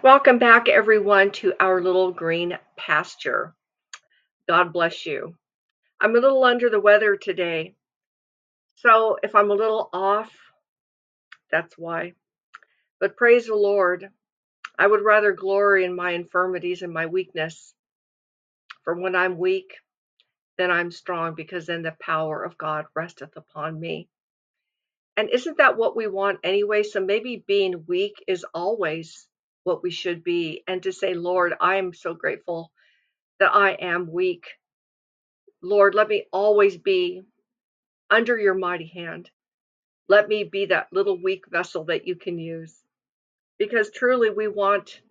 Welcome back, everyone, to our little green pasture. God bless you. I'm a little under the weather today, so if I'm a little off, that's why. But praise the Lord. I would rather glory in my infirmities and my weakness. For when I'm weak, then I'm strong, because then the power of God resteth upon me. And isn't that what we want anyway? So maybe being weak is always what we should be. And to say, Lord, I am so grateful that I am weak. Lord, let me always be under your mighty hand. Let me be that little weak vessel that you can use. Because truly we want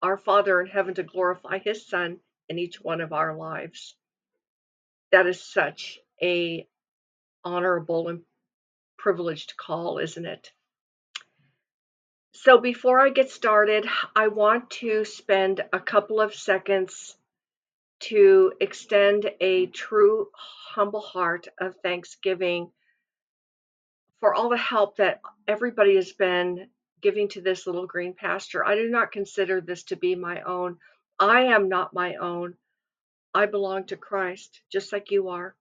our Father in heaven to glorify his Son in each one of our lives. That is such a honorable and privileged call, isn't it? So before I get started, I want to spend a couple of seconds to extend a true humble heart of thanksgiving for all the help that everybody has been giving to this little green pasture. I do not consider this to be my own. I am not my own. I belong to Christ, just like you are.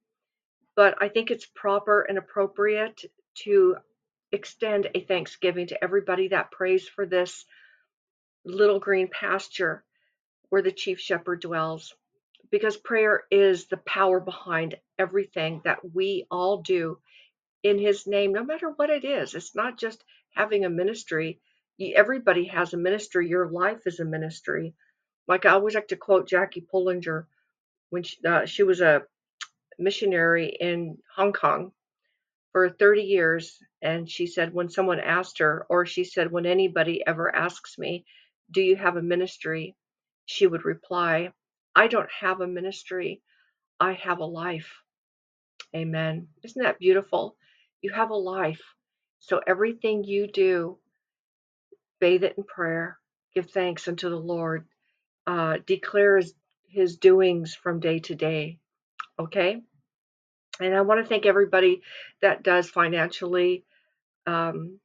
But I think it's proper and appropriate to extend a thanksgiving to everybody that prays for this little green pasture where the chief shepherd dwells. Because prayer is the power behind everything that we all do in his name, no matter what it is. It's not just having a ministry. Everybody has a ministry. Your life is a ministry. Like I always like to quote Jackie Pullinger when she, uh, she was a missionary in Hong Kong for 30 years. And she said, when someone asked her, or she said, when anybody ever asks me, Do you have a ministry? She would reply, I don't have a ministry. I have a life. Amen. Isn't that beautiful? You have a life. So everything you do, bathe it in prayer, give thanks unto the Lord, uh, declare his, his doings from day to day. Okay? And I want to thank everybody that does financially um,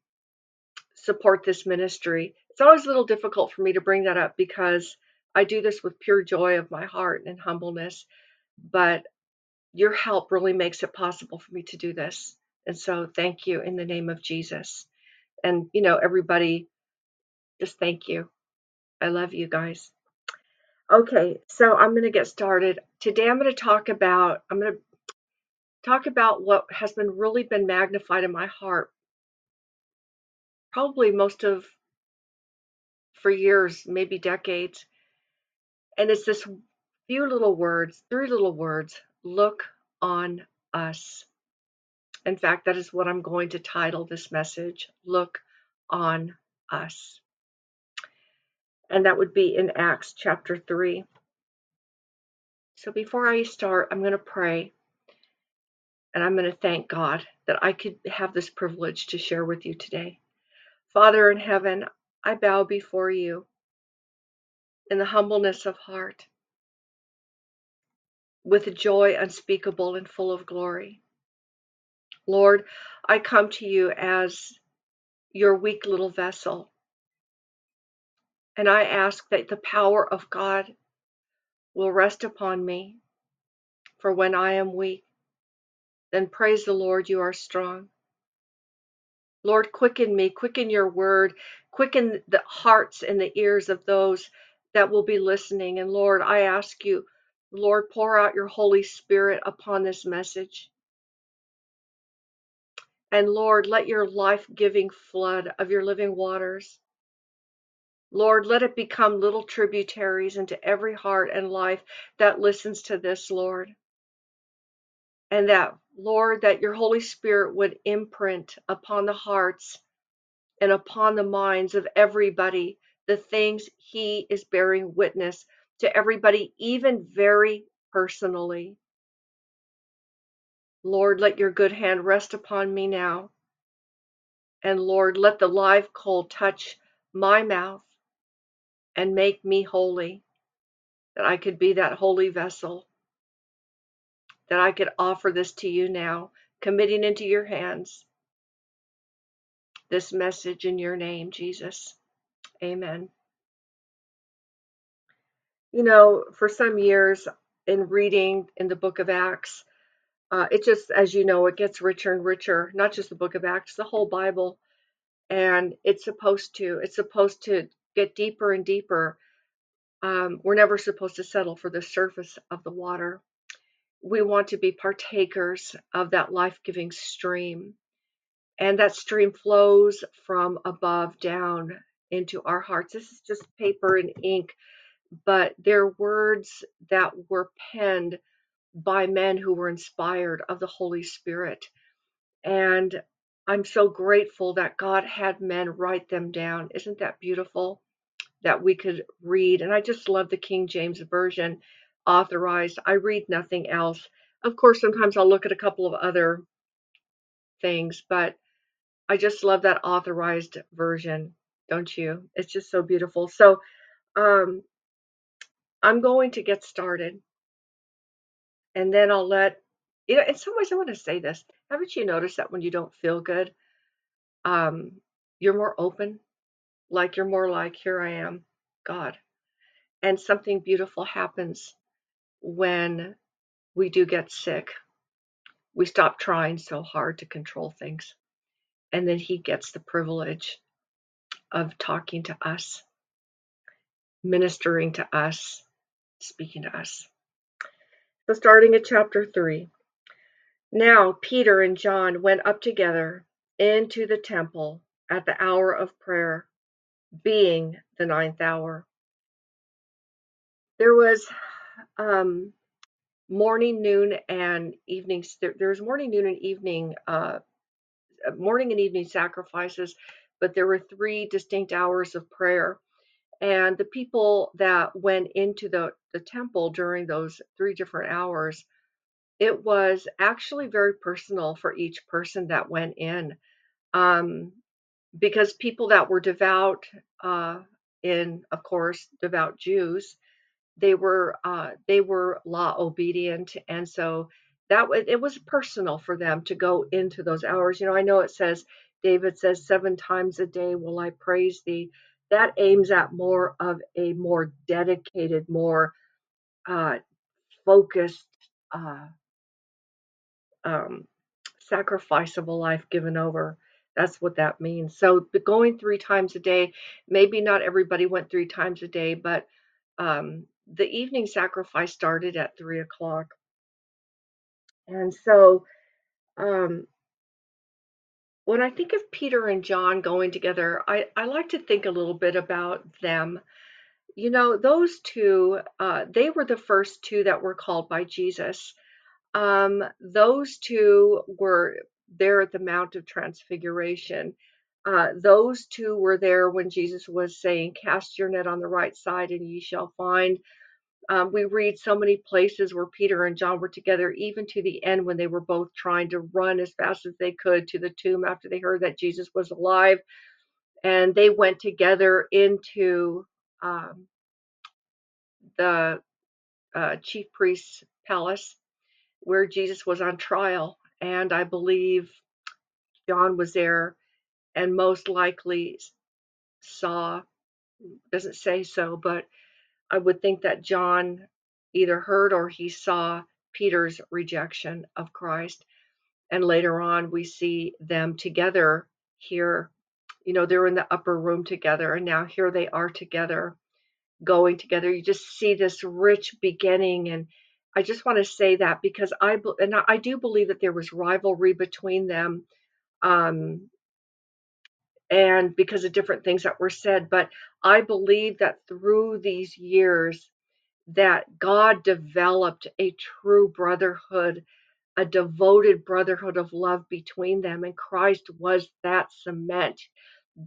support this ministry. It's always a little difficult for me to bring that up because I do this with pure joy of my heart and humbleness. But your help really makes it possible for me to do this. And so thank you in the name of Jesus. And, you know, everybody, just thank you. I love you guys. Okay, so I'm going to get started. Today I'm going to talk about, I'm going to talk about what has been really been magnified in my heart, probably most of for years, maybe decades. And it's this few little words, three little words look on us. In fact, that is what I'm going to title this message Look on Us. And that would be in Acts chapter 3. So before I start, I'm going to pray and I'm going to thank God that I could have this privilege to share with you today. Father in heaven, I bow before you in the humbleness of heart, with a joy unspeakable and full of glory. Lord, I come to you as your weak little vessel. And I ask that the power of God will rest upon me. For when I am weak, then praise the Lord, you are strong. Lord, quicken me, quicken your word, quicken the hearts and the ears of those that will be listening. And Lord, I ask you, Lord, pour out your Holy Spirit upon this message. And Lord, let your life giving flood of your living waters, Lord, let it become little tributaries into every heart and life that listens to this, Lord. And that, Lord, that your Holy Spirit would imprint upon the hearts and upon the minds of everybody the things he is bearing witness to everybody, even very personally. Lord, let your good hand rest upon me now. And Lord, let the live coal touch my mouth and make me holy, that I could be that holy vessel, that I could offer this to you now, committing into your hands this message in your name, Jesus. Amen. You know, for some years in reading in the book of Acts, uh, it just, as you know, it gets richer and richer, not just the book of Acts, the whole Bible. And it's supposed to, it's supposed to get deeper and deeper. Um, we're never supposed to settle for the surface of the water. We want to be partakers of that life giving stream. And that stream flows from above down into our hearts. This is just paper and ink, but they're words that were penned by men who were inspired of the Holy Spirit. And I'm so grateful that God had men write them down. Isn't that beautiful that we could read? And I just love the King James Version authorized. I read nothing else. Of course, sometimes I'll look at a couple of other things, but I just love that authorized version, don't you? It's just so beautiful. So, um, I'm going to get started and then I'll let you know, in some ways I want to say this. Haven't you noticed that when you don't feel good, um, you're more open, like you're more like, here I am, God. And something beautiful happens when we do get sick. We stop trying so hard to control things. And then He gets the privilege of talking to us, ministering to us, speaking to us. So, starting at chapter 3. Now Peter and John went up together into the temple at the hour of prayer, being the ninth hour. There was um, morning, noon, and evening. There, there was morning, noon, and evening, uh, morning and evening sacrifices, but there were three distinct hours of prayer. And the people that went into the, the temple during those three different hours it was actually very personal for each person that went in um, because people that were devout uh, in of course devout jews they were uh, they were law obedient and so that was it was personal for them to go into those hours you know i know it says david says seven times a day will i praise thee that aims at more of a more dedicated more uh, focused uh, um, sacrifice of a life given over. That's what that means. So going three times a day, maybe not everybody went three times a day, but um, the evening sacrifice started at three o'clock. And so um, when I think of Peter and John going together, I, I like to think a little bit about them. You know, those two, uh, they were the first two that were called by Jesus Um, those two were there at the Mount of Transfiguration. Uh, those two were there when Jesus was saying, Cast your net on the right side and ye shall find. Um, we read so many places where Peter and John were together, even to the end when they were both trying to run as fast as they could to the tomb after they heard that Jesus was alive. And they went together into um, the uh, chief priest's palace where Jesus was on trial. And I believe John was there and most likely saw, doesn't say so, but I would think that John either heard or he saw Peter's rejection of Christ. And later on, we see them together here. You know, they're in the upper room together, and now here they are together going together. You just see this rich beginning. And I just want to say that because I, and I do believe that there was rivalry between them. Um, and because of different things that were said, but I believe that through these years that God developed a true brotherhood, a devoted brotherhood of love between them, and Christ was that cement.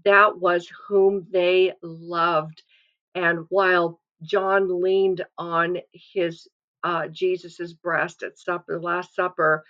That was whom they loved and while John leaned on his uh, Jesus's breast at supper, the Last Supper,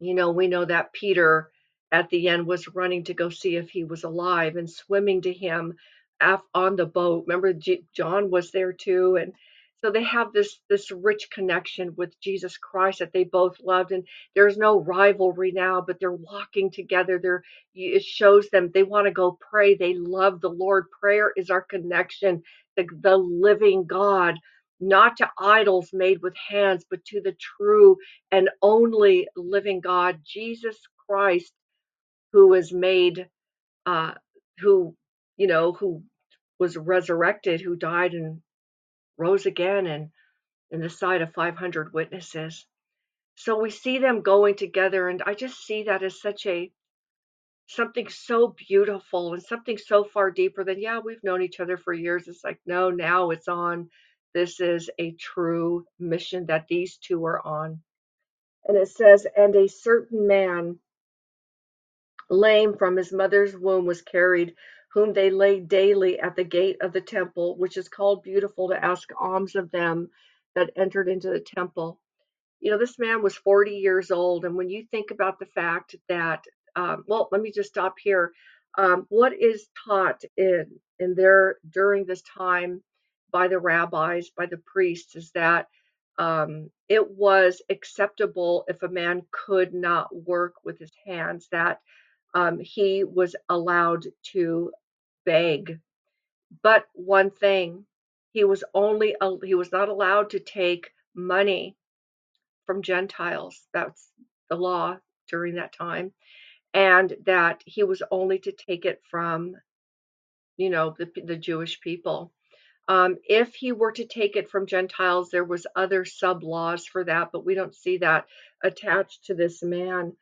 you know, we know that Peter at the end was running to go see if he was alive and swimming to him af- on the boat. Remember, J- John was there too, and so they have this this rich connection with Jesus Christ that they both loved, and there's no rivalry now, but they're walking together. They're it shows them they want to go pray. They love the Lord. Prayer is our connection, the the living God, not to idols made with hands, but to the true and only living God, Jesus Christ, who was made, uh, who you know, who was resurrected, who died and rose again, and in the sight of 500 witnesses. So we see them going together, and I just see that as such a something so beautiful and something so far deeper than yeah, we've known each other for years. It's like no, now it's on. This is a true mission that these two are on. And it says, and a certain man lame from his mother's womb was carried, whom they laid daily at the gate of the temple, which is called beautiful, to ask alms of them that entered into the temple you know, this man was 40 years old. And when you think about the fact that, um, well, let me just stop here. Um, what is taught in, in there during this time by the rabbis, by the priests, is that um, it was acceptable if a man could not work with his hands, that um, he was allowed to beg. But one thing, he was only he was not allowed to take money from Gentiles. That's the law during that time. And that he was only to take it from, you know, the, the Jewish people. Um, if he were to take it from Gentiles, there was other sub laws for that, but we don't see that attached to this man.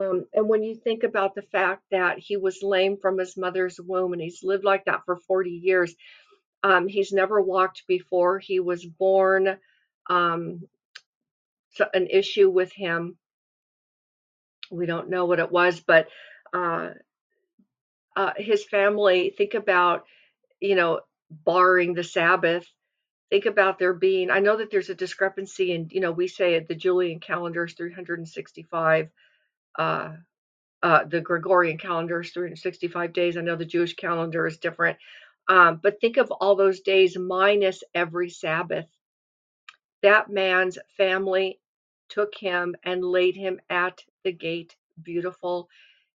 Um, and when you think about the fact that he was lame from his mother's womb and he's lived like that for 40 years, um, he's never walked before. He was born um, so- an issue with him. We don't know what it was, but uh, uh, his family, think about, you know, barring the Sabbath. Think about there being, I know that there's a discrepancy and you know, we say the Julian calendar is 365, uh, uh, the Gregorian calendar is 365 days. I know the Jewish calendar is different. Um, but think of all those days minus every Sabbath. That man's family took him and laid him at the gate beautiful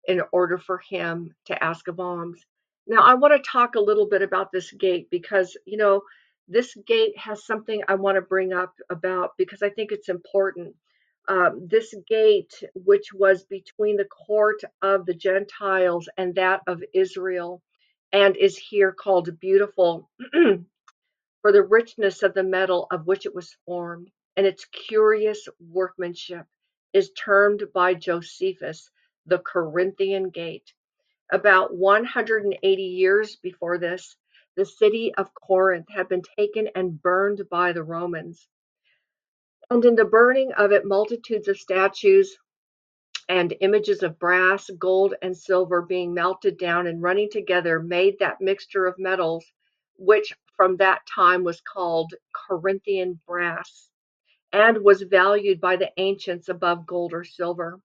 in order for him to ask of alms. Now, I want to talk a little bit about this gate because, you know, this gate has something I want to bring up about because I think it's important. Um, this gate, which was between the court of the Gentiles and that of Israel, and is here called beautiful, for the richness of the metal of which it was formed, and its curious workmanship, is termed by Josephus the Corinthian Gate. About 180 years before this, the city of Corinth had been taken and burned by the Romans. And in the burning of it, multitudes of statues and images of brass, gold, and silver being melted down and running together made that mixture of metals, which from that time was called Corinthian brass, and was valued by the ancients above gold or silver.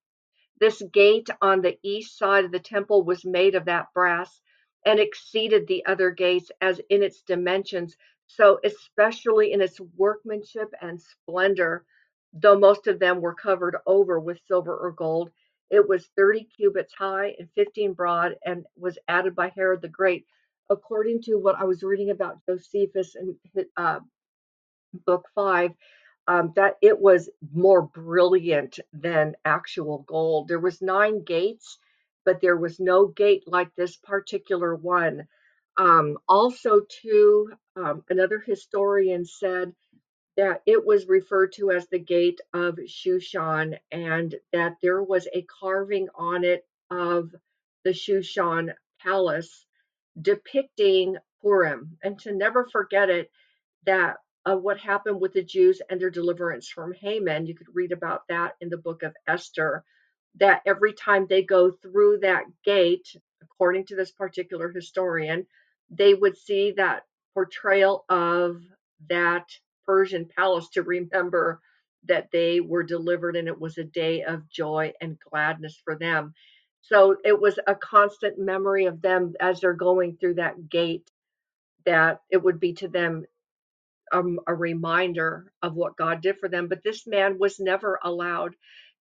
This gate on the east side of the temple was made of that brass and exceeded the other gates as in its dimensions, so especially in its workmanship and splendor, though most of them were covered over with silver or gold. It was 30 cubits high and 15 broad and was added by Herod the Great according to what I was reading about Josephus in uh, book five, um, that it was more brilliant than actual gold. There was nine gates, but there was no gate like this particular one. Um, also, too, um, another historian said that it was referred to as the gate of Shushan, and that there was a carving on it of the Shushan palace depicting Purim, and to never forget it, that uh, what happened with the Jews and their deliverance from Haman. You could read about that in the book of Esther. That every time they go through that gate, according to this particular historian, they would see that portrayal of that Persian palace to remember that they were delivered and it was a day of joy and gladness for them. So it was a constant memory of them as they're going through that gate that it would be to them um, a reminder of what God did for them. But this man was never allowed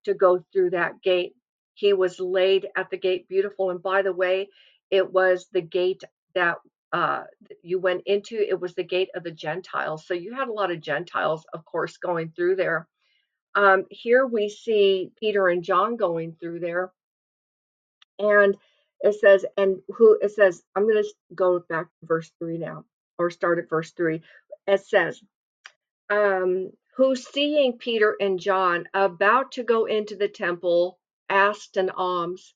to go through that gate. He was laid at the gate, beautiful. And by the way, it was the gate that uh, you went into. It was the gate of the Gentiles. So you had a lot of Gentiles, of course, going through there. Um, here we see Peter and John going through there, and it says, and who it says, I'm going to go back to verse three now, or start at verse three. It says, um, who seeing Peter and John about to go into the temple asked an alms.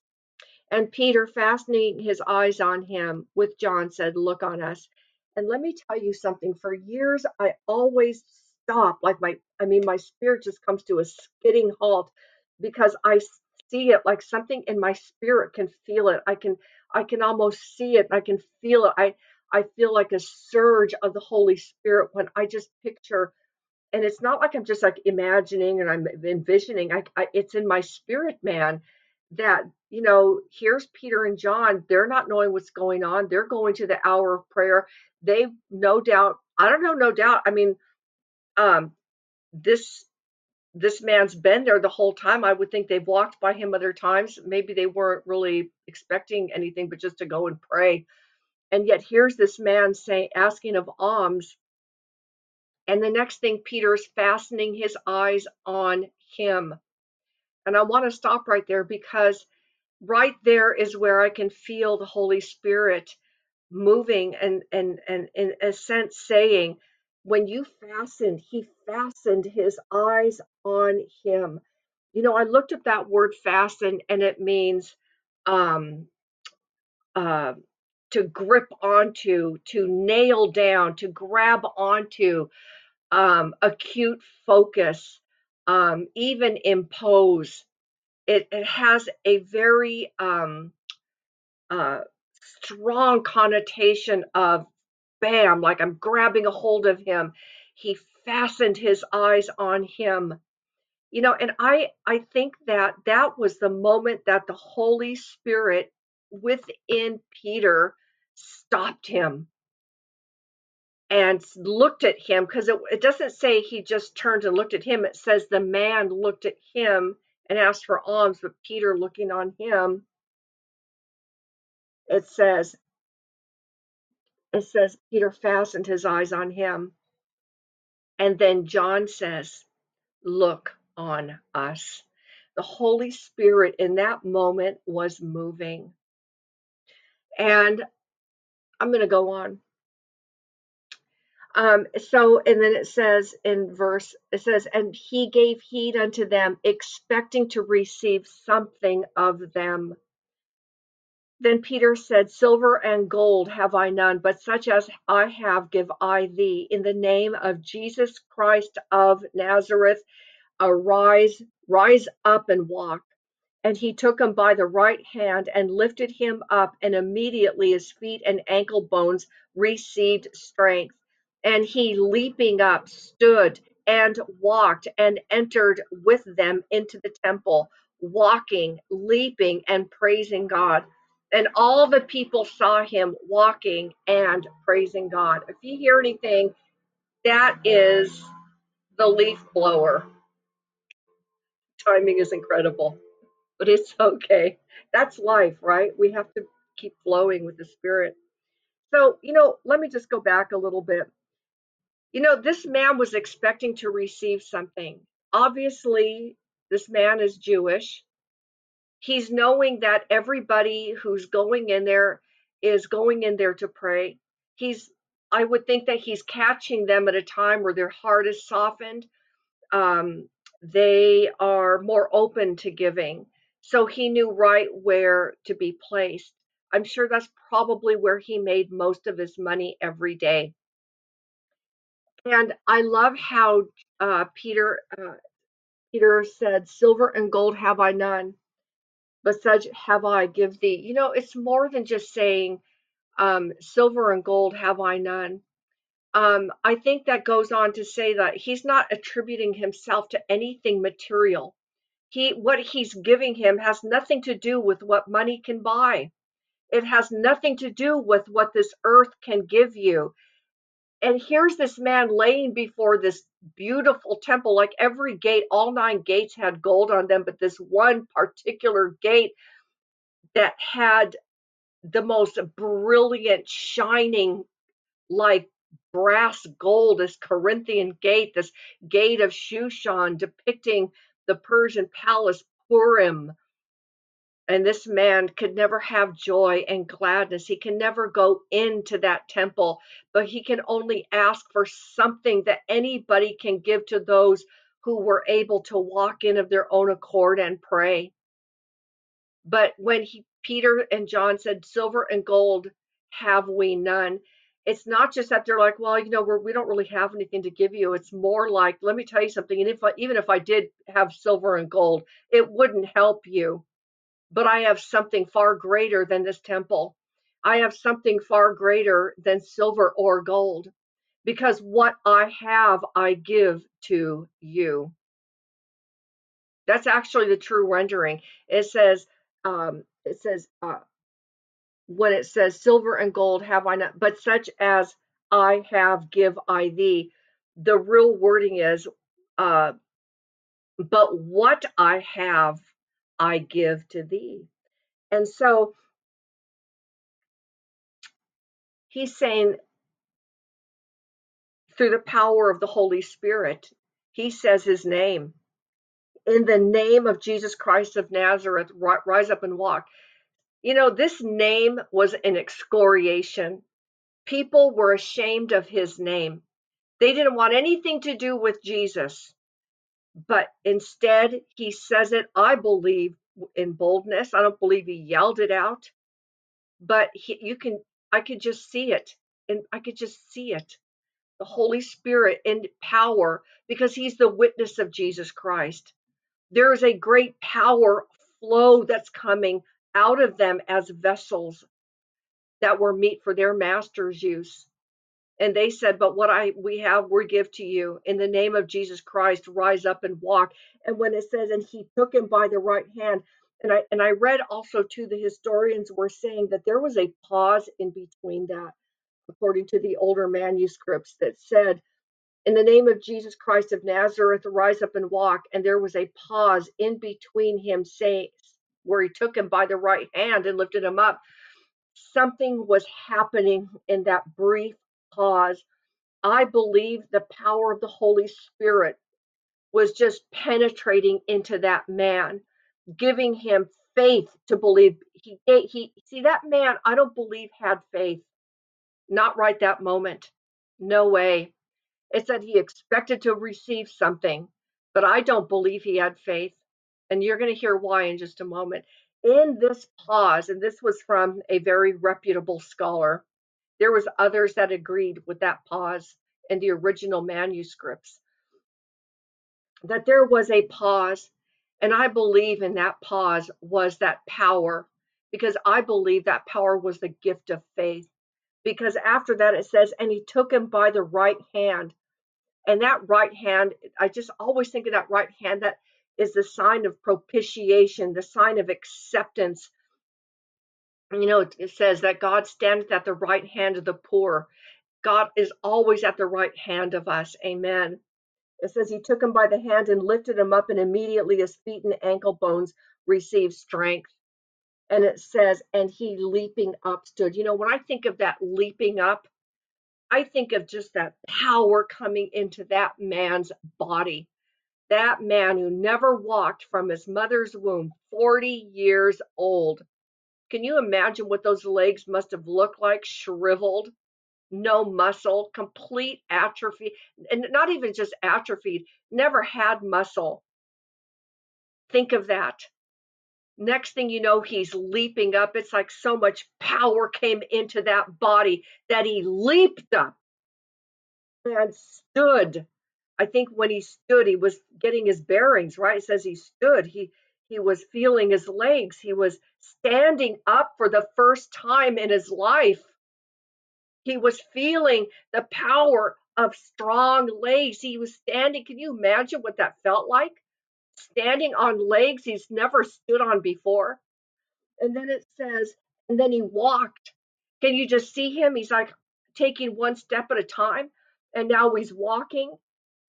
And Peter, fastening his eyes on him with John, said, Look on us. And let me tell you something. For years, I always stop. Like my, I mean, my spirit just comes to a skidding halt because I see it like something in my spirit can feel it. I can, I can almost see it. I can feel it. I, I feel like a surge of the Holy Spirit when I just picture and it's not like I'm just like imagining and I'm envisioning. I, I, it's in my spirit, man, that you know, here's Peter and John. They're not knowing what's going on. They're going to the hour of prayer. They no doubt. I don't know, no doubt. I mean, um, this this man's been there the whole time. I would think they've walked by him other times. Maybe they weren't really expecting anything, but just to go and pray. And yet here's this man saying, asking of alms and the next thing, Peter's fastening his eyes on him. And I want to stop right there because right there is where I can feel the Holy Spirit moving and and and in a sense saying, when you fastened, he fastened his eyes on him. You know, I looked at that word fasten and it means um uh to grip onto, to nail down, to grab onto, um, acute focus, um, even impose. It, it has a very um, uh, strong connotation of bam, like I'm grabbing a hold of him. He fastened his eyes on him. You know, and I I think that that was the moment that the Holy Spirit within Peter stopped him and looked at him because it, it doesn't say he just turned and looked at him. It says the man looked at him and asked for alms, but Peter looking on him, it says, it says Peter fastened his eyes on him. And then John says, Look on us. The Holy Spirit in that moment was moving. And I'm going to go on. Um, so, and then it says in verse, it says, and he gave heed unto them, expecting to receive something of them. Then Peter said, Silver and gold have I none, but such as I have give I thee. In the name of Jesus Christ of Nazareth, arise, rise up and walk. And he took him by the right hand and lifted him up, and immediately his feet and ankle bones received strength. And he, leaping up, stood and walked and entered with them into the temple, walking, leaping, and praising God. And all the people saw him walking and praising God. If you hear anything, that is the leaf blower. Timing is incredible, but it's okay. That's life, right? We have to keep flowing with the Spirit. So, you know, let me just go back a little bit you know, this man was expecting to receive something. Obviously, this man is Jewish. He's knowing that everybody who's going in there is going in there to pray. He's, I would think that he's catching them at a time where their heart is softened. Um, they are more open to giving. So he knew right where to be placed. I'm sure that's probably where he made most of his money every day. And I love how uh, Peter uh, Peter said, "Silver and gold have I none, but such have I give thee." You know, it's more than just saying, um, "Silver and gold have I none." Um, I think that goes on to say that he's not attributing himself to anything material. He what he's giving him has nothing to do with what money can buy. It has nothing to do with what this earth can give you and here's this man laying before this beautiful temple like every gate all nine gates had gold on them but this one particular gate that had the most brilliant shining like brass gold this corinthian gate this gate of shushan depicting the persian palace purim and this man could never have joy and gladness. He can never go into that temple, but he can only ask for something that anybody can give to those who were able to walk in of their own accord and pray. But when he, Peter and John said, Silver and gold have we none, it's not just that they're like, well, you know, we're, we don't really have anything to give you. It's more like, let me tell you something. And if I, even if I did have silver and gold, it wouldn't help you but I have something far greater than this temple. I have something far greater than silver or gold because what I have, I give to you. That's actually the true rendering. It says, um, it says, uh, when it says, silver and gold have I not, but such as I have, give I thee. The real wording is, uh, but what I have, I give to thee. And so he's saying through the power of the Holy Spirit, he says his name. In the name of Jesus Christ of Nazareth, rise up and walk. You know, this name was an excoriation. People were ashamed of his name. They didn't want anything to do with Jesus. But instead, he says it, I believe, in boldness. I don't believe he yelled it out, but he, you can, I could just see it. And I could just see it the Holy Spirit in power because he's the witness of Jesus Christ. There is a great power flow that's coming out of them as vessels that were meet for their master's use. And they said, But what I we have, we give to you. In the name of Jesus Christ, rise up and walk. And when it says, and he took him by the right hand, and I and I read also too, the historians were saying that there was a pause in between that according to the older manuscripts, that said, In the name of Jesus Christ of Nazareth, rise up and walk. And there was a pause in between him saying, where he took him by the right hand and lifted him up. Something was happening in that brief pause. I believe the power of the Holy Spirit was just penetrating into that man, giving him faith to believe. He, he, see that man, I don't believe had faith. Not right that moment. No way. It said he expected to receive something, but I don't believe he had faith. And you're going to hear why in just a moment. In this pause, and this was from a very reputable scholar, there was others that agreed with that pause in the original manuscripts that there was a pause and i believe in that pause was that power because i believe that power was the gift of faith because after that it says, and he took him by the right hand. And that right hand, I just always think of that right hand that is the sign of propitiation, the sign of acceptance. You know, it says that God standeth at the right hand of the poor. God is always at the right hand of us. Amen. It says he took him by the hand and lifted him up, and immediately his feet and ankle bones received strength and it says, and he leaping up stood. You know, when I think of that leaping up, I think of just that power coming into that man's body. That man who never walked from his mother's womb, 40 years old. Can you imagine what those legs must have looked like? Shriveled, no muscle, complete atrophy, and not even just atrophied, never had muscle. Think of that Next thing you know, he's leaping up. It's like so much power came into that body that he leaped up and stood. I think when he stood, he was getting his bearings, right? It says he stood. He he was feeling his legs. He was standing up for the first time in his life. He was feeling the power of strong legs. He was standing. Can you imagine what that felt like? standing on legs he's never stood on before. And then it says, and then he walked. Can you just see him? He's like, taking one step at a time, and now he's walking,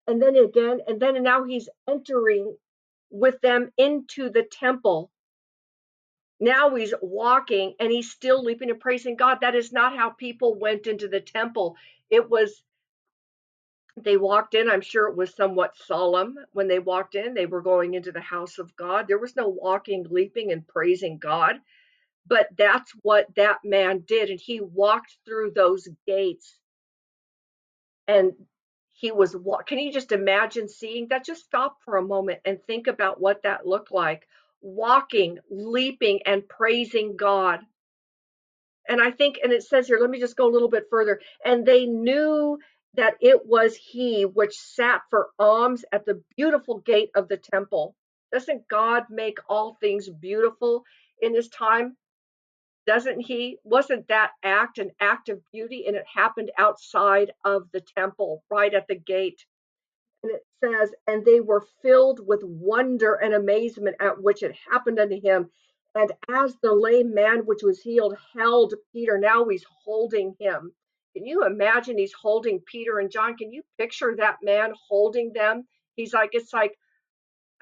and then again, and then and now he's entering with them into the temple. Now he's walking and he's still leaping and praising God. That is not how people went into the temple. It was, they walked in. I'm sure it was somewhat solemn when they walked in. They were going into the house of God. There was no walking, leaping, and praising God. But that's what that man did. And he walked through those gates and he was can you just imagine seeing that? Just stop for a moment and think about what that looked like. Walking leaping and praising god. And i think and it says here let me just go a little bit further. And they knew that it was he which sat for alms at the beautiful gate of the temple. Doesn't god make all things beautiful in his time doesn't he? Wasn't that act an act of beauty? And it happened outside of the temple, right at the gate. And it says, and they were filled with wonder and amazement at which it happened unto him. And as the lame man which was healed held Peter, now he's holding him. Can you imagine he's holding Peter and John? Can you picture that man holding them? He's like, it's like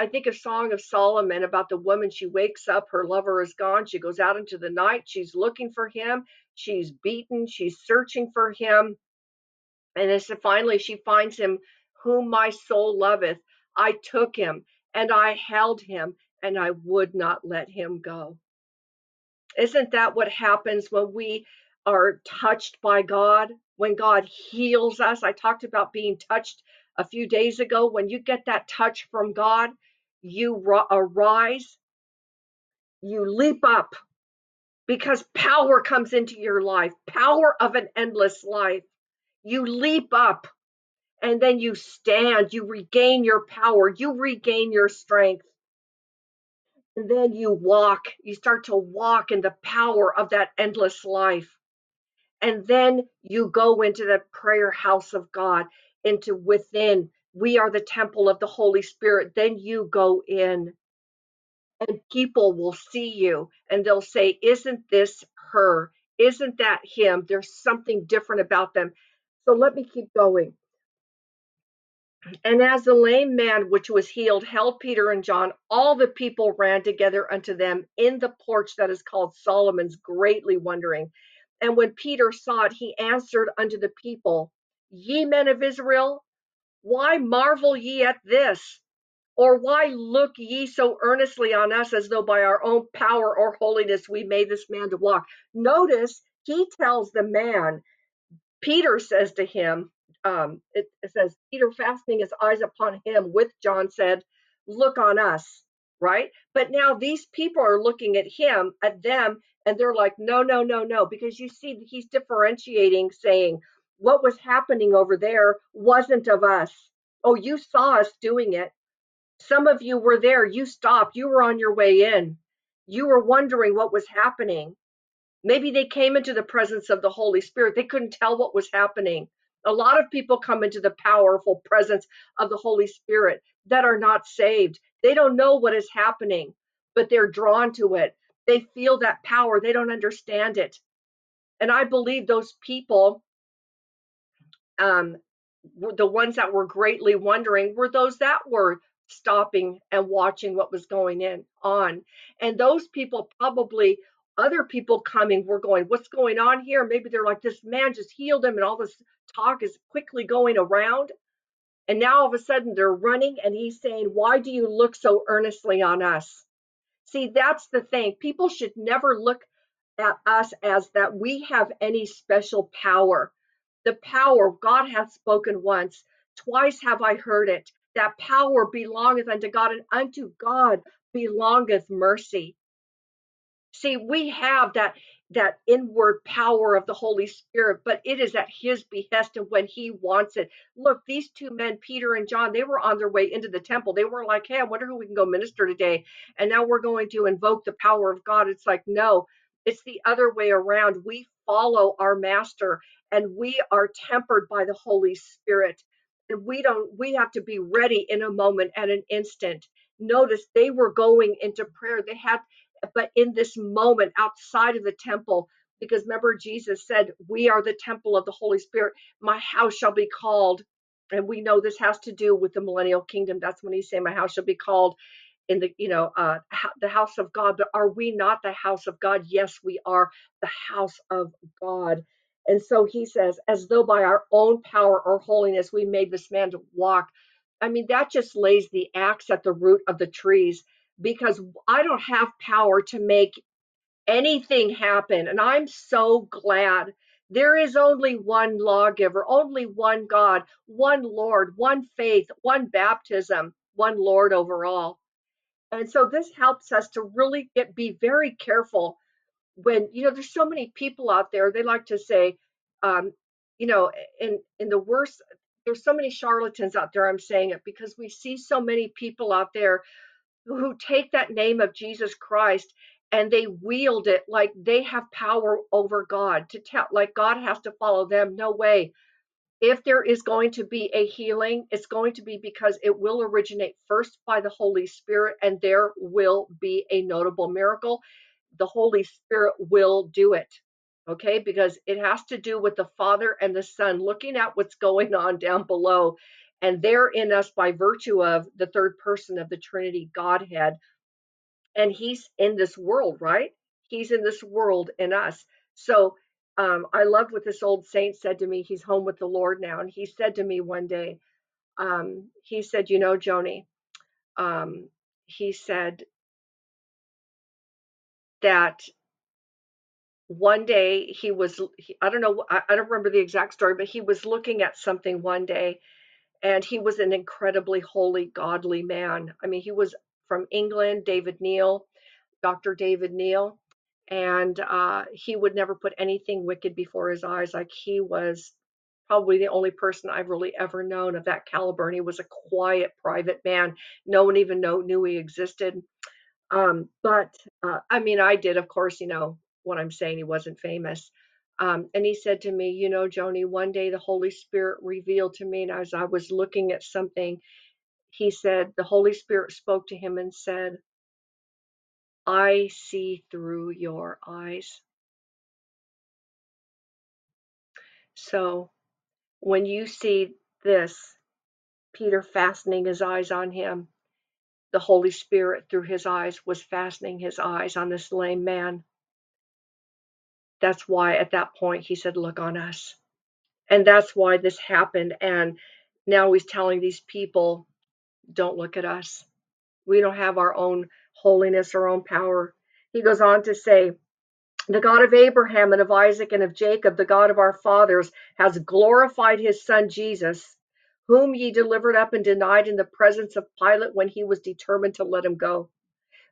I think of Song of Solomon about the woman. She wakes up, her lover is gone. She goes out into the night. She's looking for him. She's beaten. She's searching for him. And as finally she finds him, whom my soul loveth. I took him and I held him and I would not let him go. Isn't that what happens when we are touched by God? When God heals us? I talked about being touched a few days ago. When you get that touch from God, you arise, you leap up because power comes into your life, power of an endless life. You leap up and then you stand, you regain your power, you regain your strength. And then you walk, you start to walk in the power of that endless life. And then you go into the prayer house of God, into within we are the temple of the Holy Spirit, then you go in and people will see you and they'll say, Isn't this her? Isn't that him? There's something different about them. So let me keep going. And as the lame man which was healed held Peter and John, all the people ran together unto them in the porch that is called Solomon's, greatly wondering. And when Peter saw it, he answered unto the people, Ye men of Israel, why marvel ye at this? Or why look ye so earnestly on us as though by our own power or holiness we made this man to walk? Notice he tells the man, Peter says to him, um, it, it says, Peter fastening his eyes upon him with John said, Look on us, right? But now these people are looking at him, at them, and they're like, No, no, no, no, because you see, he's differentiating, saying, what was happening over there wasn't of us. Oh, you saw us doing it. Some of you were there. You stopped. You were on your way in. You were wondering what was happening. Maybe they came into the presence of the Holy Spirit. They couldn't tell what was happening. A lot of people come into the powerful presence of the Holy Spirit that are not saved. They don't know what is happening, but they're drawn to it. They feel that power. They don't understand it. And I believe those people um, the ones that were greatly wondering were those that were stopping and watching what was going in on. And those people probably other people coming were going what's going on here? Maybe they're like this man just healed him and all this talk is quickly going around. And now all of a sudden they're running and he's saying why do you look so earnestly on us? See that's the thing. People should never look at us as that we have any special power the power God hath spoken once, twice have I heard it. That power belongeth unto God, and unto God belongeth mercy. See, we have that that inward power of the Holy Spirit, but it is at his behest and when he wants it. Look, these two men, Peter and John, they were on their way into the temple. They were like, hey, I wonder who we can go minister today. And now we're going to invoke the power of God. It's like, no, it's the other way around. We follow our master and we are tempered by the Holy Spirit. And we don't, we have to be ready in a moment at an instant. Notice they were going into prayer. They had, but in this moment outside of the temple, because remember Jesus said, "We are the temple of the Holy Spirit. My house shall be called." And we know this has to do with the millennial kingdom. That's when he's saying, "My house shall be called in the you know uh the house of god but are we not the house of god? Yes we are the house of god. And so he says as though by our own power or holiness we made this man to walk. I mean that just lays the axe at the root of the trees because i don't have power to make anything happen and i'm so glad. There is only one lawgiver only one god one lord one faith one baptism one lord over all and so this helps us to really get be very careful when you know there's so many people out there they like to say um you know in in the worst there's so many charlatans out there i'm saying it because we see so many people out there who take that name of jesus christ and they wield it like they have power over god to tell like god has to follow them no way if there is going to be a healing, it's going to be because it will originate first by the Holy Spirit and there will be a notable miracle. The Holy Spirit will do it. Okay, because it has to do with the Father and the Son looking at what's going on down below. And they're in us by virtue of the third person of the Trinity Godhead and he's in this world, right? He's in this world in us. So um, I loved what this old saint said to me. He's home with the Lord now, and he said to me one day, um, he said, "You know, Joni," um, he said that one day he was, he, I don't know, I, I don't remember the exact story, but he was looking at something one day, and he was an incredibly holy, godly man. I mean, he was from England, David Neal, Dr. David Neal, and uh, he would never put anything wicked before his eyes. Like he was probably the only person I've really ever known of that caliber, and he was a quiet, private man. No one even know, knew he existed. Um, but uh, I mean, I did, of course, you know what I'm saying. He wasn't famous. Um, and he said to me, You know, Joni, one day the Holy Spirit revealed to me, and as I was looking at something, he said, The Holy Spirit spoke to him and said, I see through your eyes. So when you see this, Peter fastening his eyes on him, the Holy Spirit through his eyes was fastening his eyes on this lame man. That's why at that point he said, Look on us. And that's why this happened. And now he's telling these people, Don't look at us. We don't have our own holiness, our own power. He goes on to say, The God of Abraham and of Isaac and of Jacob, the God of our fathers, has glorified his son Jesus, whom ye delivered up and denied in the presence of Pilate when he was determined to let him go.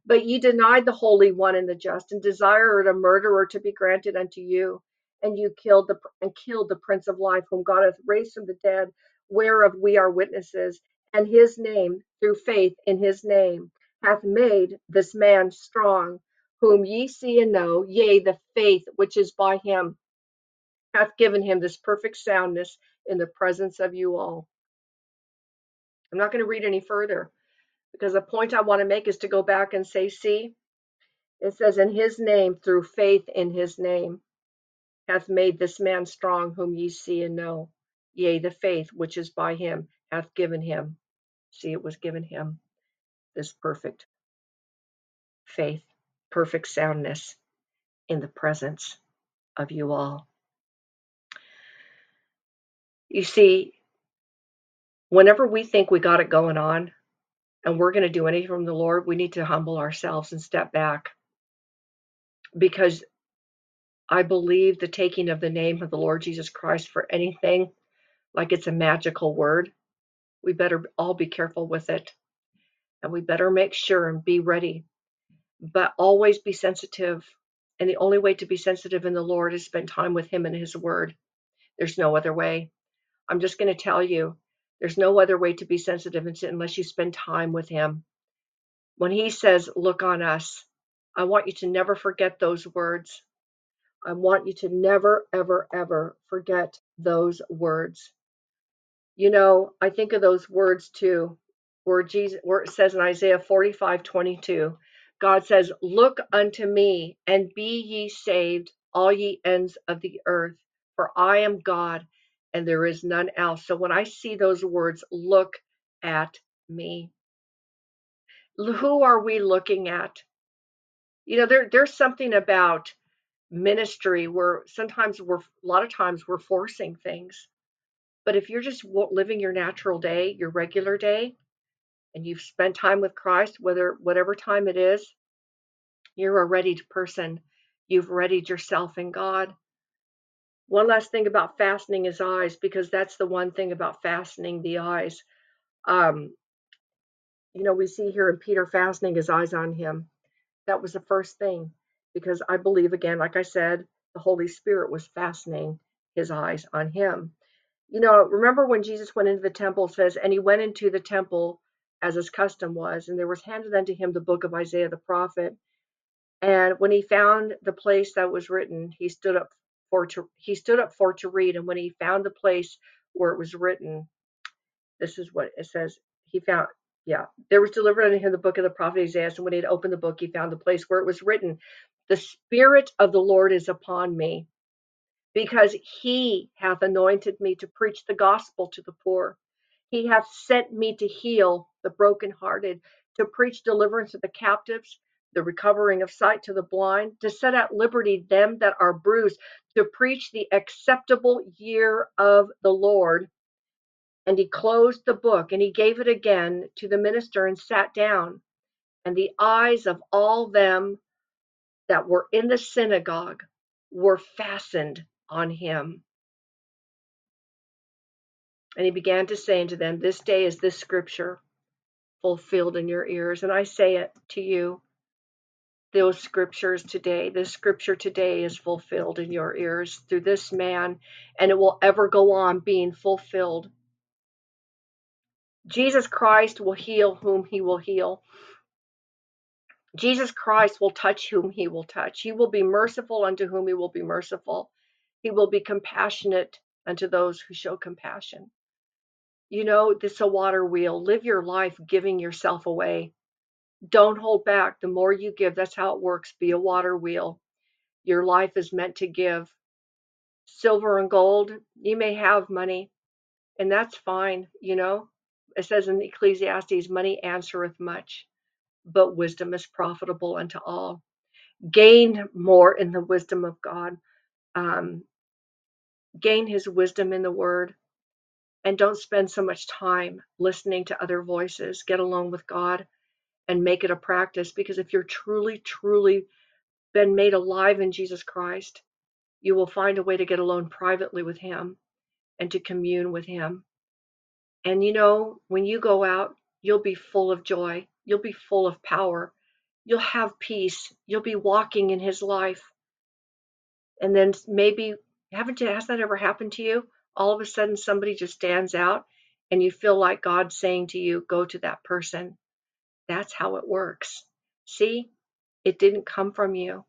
But ye denied the Holy One and the just, and desired a murderer to be granted unto you. And you killed the and killed the Prince of Life, whom God hath raised from the dead, whereof we are witnesses. And his name, through faith in his name, hath made this man strong, whom ye see and know, yea, the faith which is by him hath given him this perfect soundness in the presence of you all. I'm not going to read any further because the point I want to make is to go back and say, see, it says, in his name, through faith in his name, hath made this man strong, whom ye see and know. Yea, the faith which is by him hath given him. See, it was given him this perfect faith, perfect soundness in the presence of you all. You see, whenever we think we got it going on and we're going to do anything from the Lord, we need to humble ourselves and step back because I believe the taking of the name of the Lord Jesus Christ for anything like it's a magical word. We better all be careful with it and we better make sure and be ready, but always be sensitive. And the only way to be sensitive in the Lord is spend time with Him and His Word. There's no other way. I'm just going to tell you there's no other way to be sensitive unless you spend time with Him. When He says, Look on us, I want you to never forget those words. I want you to never, ever, ever forget those words. You know, I think of those words too, where Jesus, where it says in Isaiah 45 22, God says, Look unto me and be ye saved, all ye ends of the earth, for I am God and there is none else. So when I see those words, look at me. Who are we looking at? You know, there, there's something about ministry where sometimes we're, a lot of times we're forcing things. But if you're just living your natural day, your regular day, and you've spent time with Christ, whether whatever time it is, you're a readied person. You've readied yourself in God. One last thing about fastening his eyes, because that's the one thing about fastening the eyes. Um, you know, we see here in Peter fastening his eyes on him. That was the first thing, because I believe, again, like I said, the Holy Spirit was fastening his eyes on him. You know, remember when Jesus went into the temple, says, and he went into the temple as his custom was, and there was handed unto him the book of Isaiah the prophet. And when he found the place that was written, he stood up for to he stood up for to read. And when he found the place where it was written, this is what it says. He found, yeah, there was delivered unto him the book of the prophet Isaiah. And when he had opened the book, he found the place where it was written, The Spirit of the Lord is upon me, because he hath anointed me to preach the gospel to the poor. He hath sent me to heal the brokenhearted, to preach deliverance to the captives, the recovering of sight to the blind, to set at liberty them that are bruised, to preach the acceptable year of the Lord. And he closed the book and he gave it again to the minister and sat down. And the eyes of all them that were in the synagogue were fastened on him. And he began to say unto them, This day is this scripture fulfilled in your ears. And I say it to you, those scriptures today, this scripture today is fulfilled in your ears through this man, and it will ever go on being fulfilled. Jesus Christ will heal whom he will heal. Jesus Christ will touch whom he will touch. He will be merciful unto whom he will be merciful. He will be compassionate unto those who show compassion. You know, this is a water wheel. Live your life giving yourself away. Don't hold back. The more you give, that's how it works. Be a water wheel. Your life is meant to give. Silver and gold, you may have money, and that's fine. You know, it says in Ecclesiastes, money answereth much, but wisdom is profitable unto all. Gain more in the wisdom of God. Um, gain his wisdom in the word and don't spend so much time listening to other voices. Get alone with God and make it a practice because if you're truly, truly been made alive in Jesus Christ, you will find a way to get alone privately with Him and to commune with Him. And you know, when you go out, you'll be full of joy, you'll be full of power, you'll have peace, you'll be walking in His life. And then maybe, haven't you, that ever happened to you? All of a sudden somebody just stands out and you feel like God's saying to you, go to that person. That's how it works. See, it didn't come from you.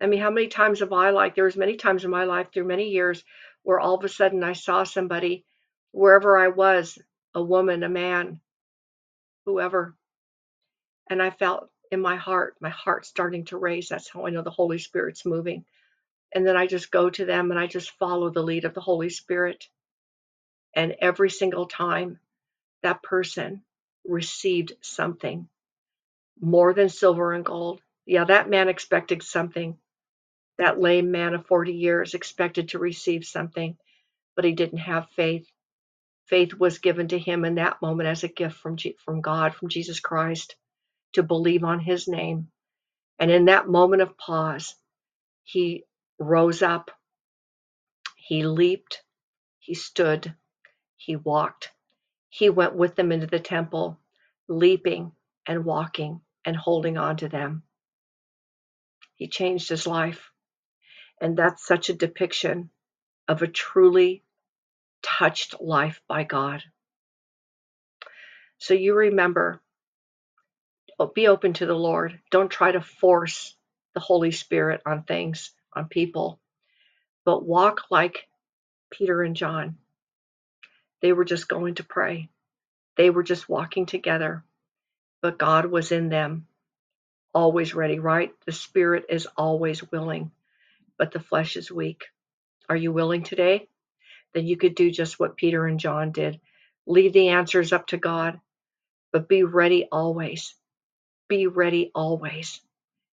I mean, how many times have I like, there was many times in my life through many years where all of a sudden I saw somebody wherever I was, a woman, a man, whoever. And I felt in my heart, my heart starting to race. That's how I know the Holy Spirit's moving and then I just go to them and I just follow the lead of the Holy Spirit. And every single time that person received something more than silver and gold. Yeah, that man expected something. That lame man of 40 years expected to receive something, but he didn't have faith. Faith was given to him in that moment as a gift from, G- from God, from Jesus Christ, to believe on his name. And in that moment of pause, he rose up, he leaped, he stood, he walked. He went with them into the temple, leaping and walking and holding on to them. He changed his life. And that's such a depiction of a truly touched life by God. So you remember, be open to the Lord. Don't try to force the Holy Spirit on things on people, but walk like Peter and John. They were just going to pray. They were just walking together, but God was in them, always ready, right? The Spirit is always willing. but the flesh is weak. Are you willing today? Then you could do just what Peter and John did. Leave the answers up to God, but be ready always. Be ready always.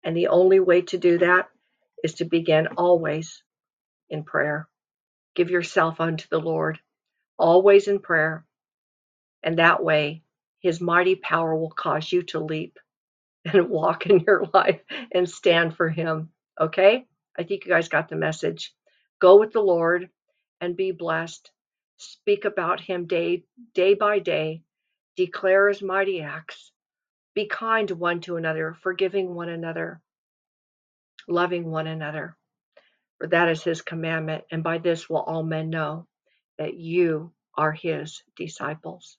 And the only way to do that is to begin always in prayer. Give yourself unto the Lord, always in prayer. And that way, his mighty power will cause you to leap and walk in your life and stand for him. Okay? I think you guys got the message. Go with the Lord and be blessed. Speak about him day day by day. Declare his mighty acts. Be kind one to another, forgiving one another, loving one another. For that is his commandment, and by this will all men know that you are his disciples.